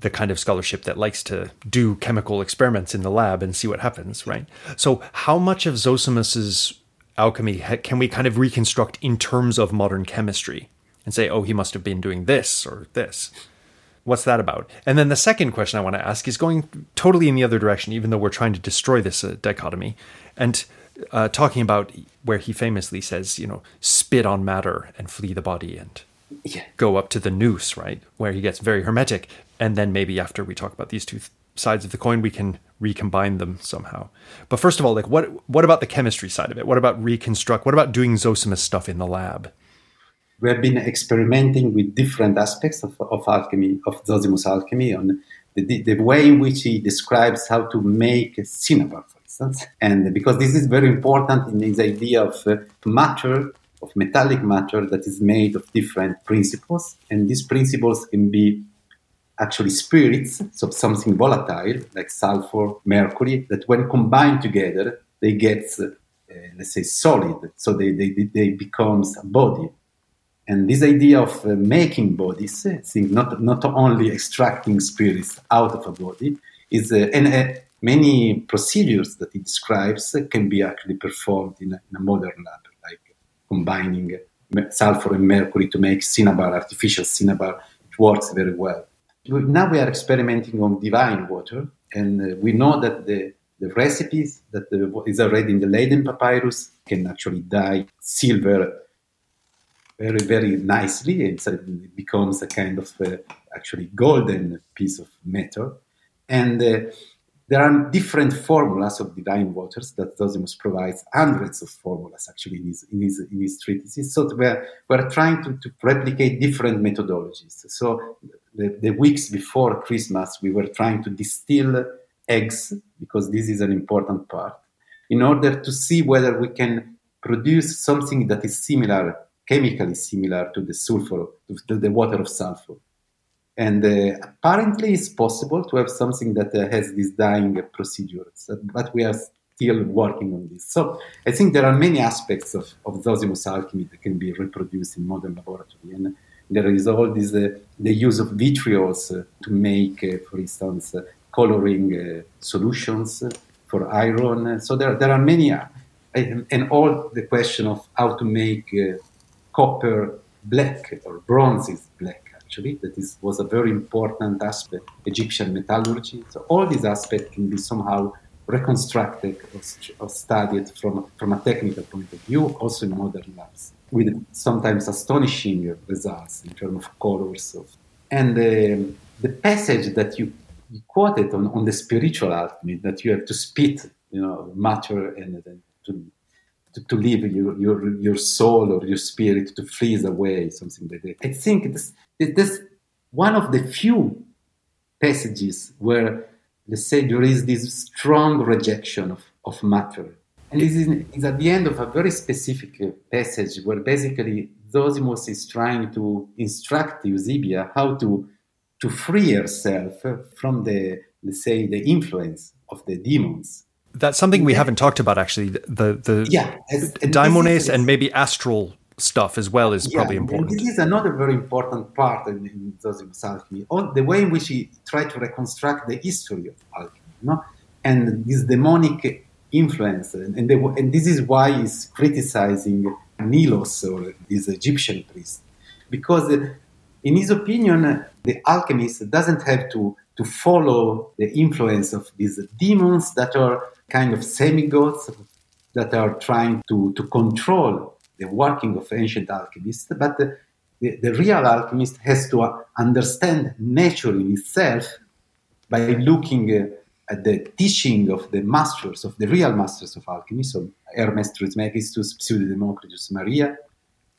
Speaker 1: the kind of scholarship that likes to do chemical experiments in the lab and see what happens, right? So, how much of Zosimus's alchemy can we kind of reconstruct in terms of modern chemistry and say, oh, he must have been doing this or this? What's that about? And then the second question I want to ask is going totally in the other direction, even though we're trying to destroy this uh, dichotomy. And uh, talking about where he famously says, you know, spit on matter and flee the body and yeah. go up to the nous, right? Where he gets very hermetic. And then maybe after we talk about these two th- sides of the coin, we can recombine them somehow. But first of all, like what what about the chemistry side of it? What about reconstruct? What about doing Zosimus stuff in the lab?
Speaker 2: We have been experimenting with different aspects of, of alchemy, of Zosimus alchemy, on the, the way in which he describes how to make cinnabar, And because this is very important in this idea of uh, matter, of metallic matter that is made of different principles. And these principles can be actually spirits, so something volatile like sulfur, mercury, that when combined together, they get, uh, let's say, solid. So they, they, they becomes a body. And this idea of uh, making bodies, uh, not, not only extracting spirits out of a body, is, uh, and uh, many procedures that he describes can be actually performed in a, in a modern lab, like combining sulfur and mercury to make cinnabar, artificial cinnabar. It works very well. Now we are experimenting on divine water, and uh, we know that the, the recipes that is already in the Leiden papyrus can actually dye silver very, very nicely, and so it becomes a kind of uh, actually golden piece of metal. And uh, there are different formulas of divine waters that Zosimus provides hundreds of formulas actually in his, in his, in his treatises. So we're, we're trying to, to replicate different methodologies. So the, the weeks before Christmas, we were trying to distill eggs, because this is an important part, in order to see whether we can produce something that is similar, chemically similar to the sulfur, to the water of sulfur. And uh, apparently, it's possible to have something that uh, has these dyeing procedures, but we are still working on this. So I think there are many aspects of, of Zosimus alchemy that can be reproduced in modern laboratory. And there is all this, uh, the use of vitriols uh, to make, uh, for instance, uh, coloring solutions for iron. So there, there are many, and all the question of how to make copper black or bronze is actually. That is, was a very important aspect, Egyptian metallurgy. So all these aspects can be somehow reconstructed or, or, studied from, from a technical point of view, also in modern labs, with sometimes astonishing results in terms of colors. Of, and uh, the passage that you, you quoted on, on the spiritual alchemy, that you have to spit, you know, matter and then to to, to leave your, your, your soul or your spirit to freeze away, something like that. I think this, this one of the few passages where, let's say, there is this strong rejection of, of matter. And this is, is at the end of a very specific uh, passage where basically Zosimus is trying to instruct Theosebeia how to, to free herself from the, let's say, the influence of the demons
Speaker 1: that's something we haven't talked about actually. The the
Speaker 2: yeah,
Speaker 1: daimones and maybe astral stuff as well is yeah, probably important.
Speaker 2: This is another very important part in, in Zosimus alchemy. All the way in which he tried to reconstruct the history of alchemy, you know? and this demonic influence, and, and, and this is why he's criticizing Nilos or this Egyptian priest, because uh, in his opinion, the alchemist doesn't have to to follow the influence of these demons that are kind of semi-gods that are trying to, to control the working of ancient alchemists, but the, the, the real alchemist has to understand nature in itself by looking uh, at the teaching of the masters, of the real masters of alchemy, so Hermes Trismegistus, Pseudo-Democritus, Maria,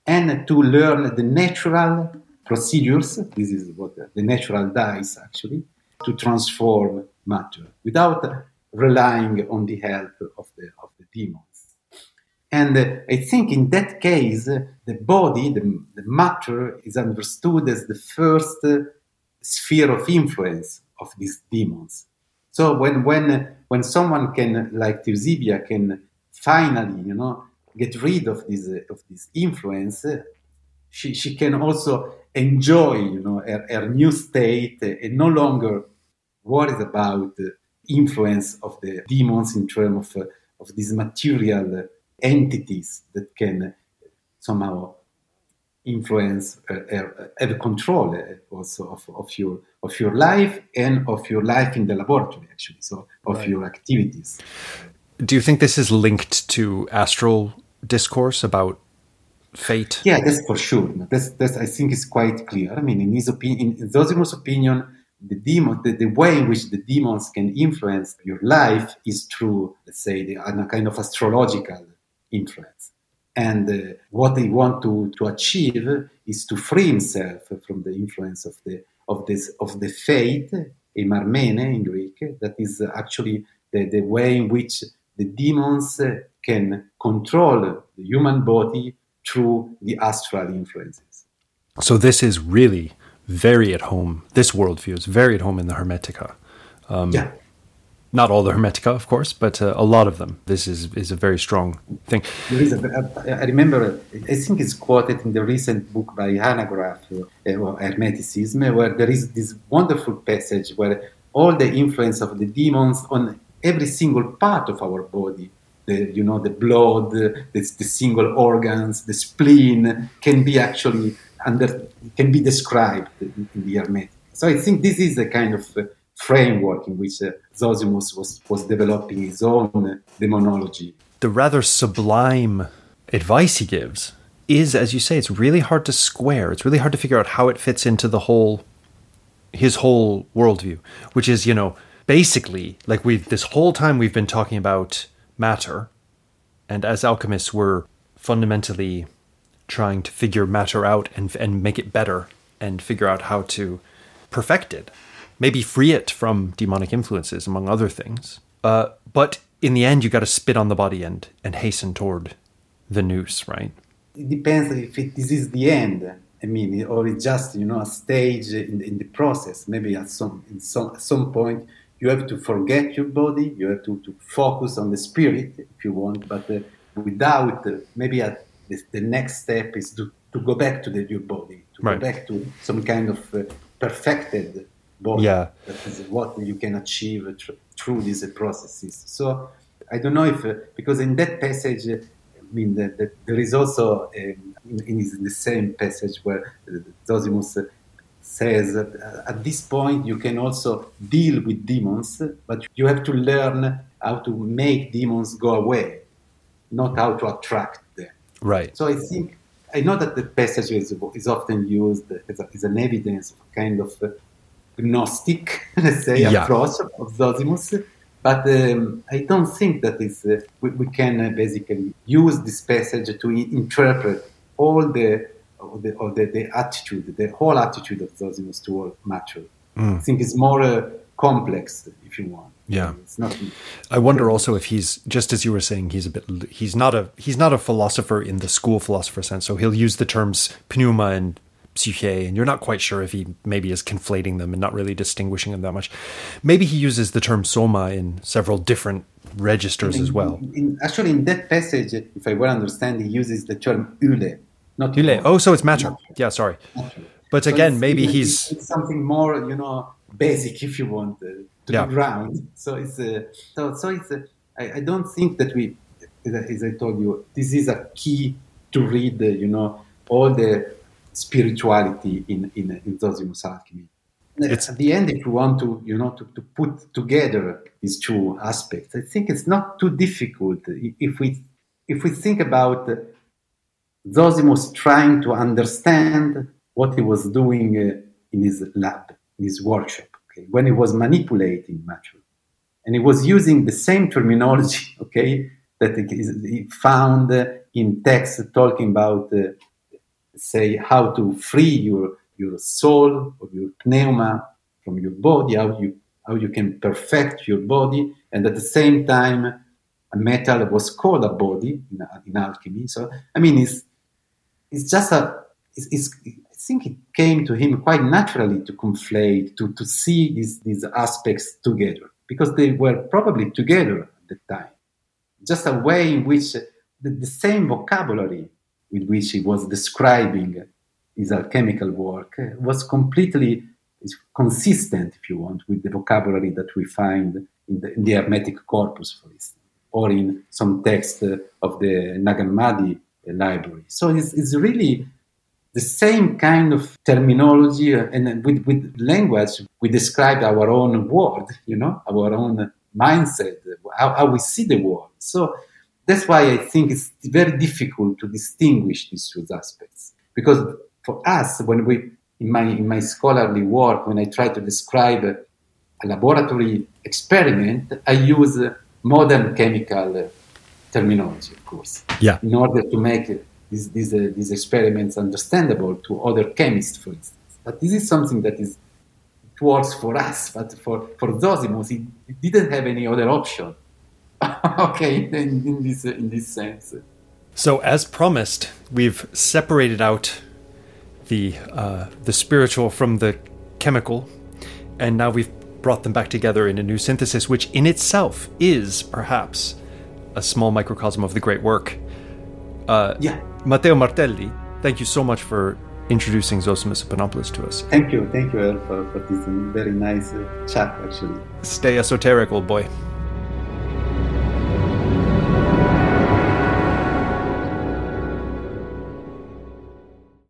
Speaker 2: and to learn the natural procedures, this is what the, natural dyes actually, to transform matter. Without relying on the help of the, of the demons. And uh, I think in that case, uh, the body, the, the, matter, is understood as the first uh, sphere of influence of these demons. So when, when, when someone can, like Theosebeia, can finally, you know, get rid of this, uh, of this influence, uh, she, she can also enjoy, you know, her, her new state uh, and no longer worried about influence of the demons in terms of, of these material entities that can somehow influence, uh, uh, have control uh, also of, of your of your life and of your life in the laboratory, actually, so of right. your activities.
Speaker 1: Do you think this is linked to astral discourse about fate?
Speaker 2: Yeah, that's for sure. That's, that's I think is quite clear. I mean, in his opinion, in Zosimus' opinion, the demon, the, the, way in which the demons can influence your life is through, let's say, the, a kind of astrological influence. And uh, what they want to, to achieve is to free himself from the influence of the of this of the fate, heimarmene in Greek, that is actually the, the way in which the demons can control the human body through the astral influences.
Speaker 1: So this is really very at home. This worldview is very at home in the Hermetica.
Speaker 2: Um, yeah.
Speaker 1: Not all the Hermetica, of course, but uh, a lot of them. This is, is a very strong thing.
Speaker 2: I remember, I think it's quoted in the recent book by Hanegraaff, uh, Hermeticism, where there is this wonderful passage where all the influence of the demons on every single part of our body the you know the blood the, the, single organs the spleen can be actually under can be described in, the Hermetic. So I think this is the kind of uh, framework in which uh, Zosimus was, was developing his own demonology.
Speaker 1: The rather sublime advice he gives is, as you say, it's really hard to square. It's really hard to figure out how it fits into the whole, his whole worldview, which is, you know, basically like we've this whole time we've been talking about matter, and as alchemists, we're fundamentally trying to figure matter out and and make it better and figure out how to perfect it, maybe free it from demonic influences, among other things. Uh, but in the end, you got to spit on the body and and hasten toward the nous, right?
Speaker 2: It depends if it, this is the end. I mean, or it's just you know a stage in, in the process. Maybe at some some at some point you have to forget your body. You have to, to focus on the spirit if you want, but uh, without uh, maybe at the, the, next step is to, to go back to the, your body, to right. go back to some kind of uh, perfected body.
Speaker 1: Yeah.
Speaker 2: That is what you can achieve tr- through these processes. So I don't know if, uh, because in that passage, uh, I mean, the, the, there is also um, in, in, the same passage where Zosimus says that uh, at this point you can also deal with demons, but you have to learn how to make demons go away, not how to attract them.
Speaker 1: Right.
Speaker 2: So I think I know that the passage is, is often used as, a, as an evidence of a kind of gnostic, let's say, yeah. approach of Zosimus. But um, I don't think that is, uh, we, we, can uh, basically use this passage to interpret all the or the, or the, the, attitude, the whole attitude of Zosimus toward matter. Mm. I think it's more uh, complex, if you want.
Speaker 1: Yeah, it's not. I wonder also if he's just as you were saying, he's a bit. He's not a. He's not a philosopher in the school philosopher sense. So he'll use the terms pneuma and psyche, and you're not quite sure if he maybe is conflating them and not really distinguishing them that much. Maybe he uses the term soma in several different registers
Speaker 2: in,
Speaker 1: as well.
Speaker 2: In, actually, in that passage, if I well understand, he uses the term ule.
Speaker 1: Not ule. Oh, so it's matter. Yeah, sorry. But so again, maybe he's
Speaker 2: it's something more, you know, basic if you want uh, to yeah. the ground. So it's uh, so so it's. Uh, I, I, don't think that we, as I told you, this is a key to read. You know, all the spirituality in in, in Zosimus alchemy. It's, At the end, if you want to, you know, to, to put together these two aspects, I think it's not too difficult. If we if we think about Zosimus trying to understand what he was doing in his lab, in his workshop, okay, when he was manipulating matter. And he was using the same terminology, okay, that he found in texts talking about, uh, say, how to free your, your soul or your pneuma from your body, how you, how you can perfect your body. And at the same time, a metal was called a body in, in alchemy. So, I mean, it's, it's just a, it's, it's, think it came to him quite naturally to conflate, to, to see these, these aspects together, because they were probably together at the time. Just a way in which the, the same vocabulary with which he was describing his alchemical work was completely consistent, if you want, with the vocabulary that we find in the, in the Hermetic corpus, for instance, or in some text of the Nag Hammadi library. So it's, it's really the same kind of terminology and with, with language we describe our own world you know our own mindset how, how, we see the world so that's why i think it's very difficult to distinguish these two aspects because for us when we in my in my scholarly work when i try to describe a laboratory experiment i use modern chemical terminology, of course.
Speaker 1: Yeah.
Speaker 2: In order to make these, these, uh, these experiments understandable to other chemists, for instance. But this is something that is it works for us, but for, for Zosimus, he, didn't have any other option. okay, in, in, this, in this sense.
Speaker 1: So, as promised, we've separated out the uh, the spiritual from the chemical, and now we've brought them back together in a new synthesis, which in itself is perhaps a small microcosm of the great work.
Speaker 2: Uh, yeah.
Speaker 1: Matteo Martelli, thank you so much for introducing Zosimus of Panopolis to us.
Speaker 2: Thank you. Thank you, Earl, for, for this very nice uh, chat, actually.
Speaker 1: Stay esoteric, old boy.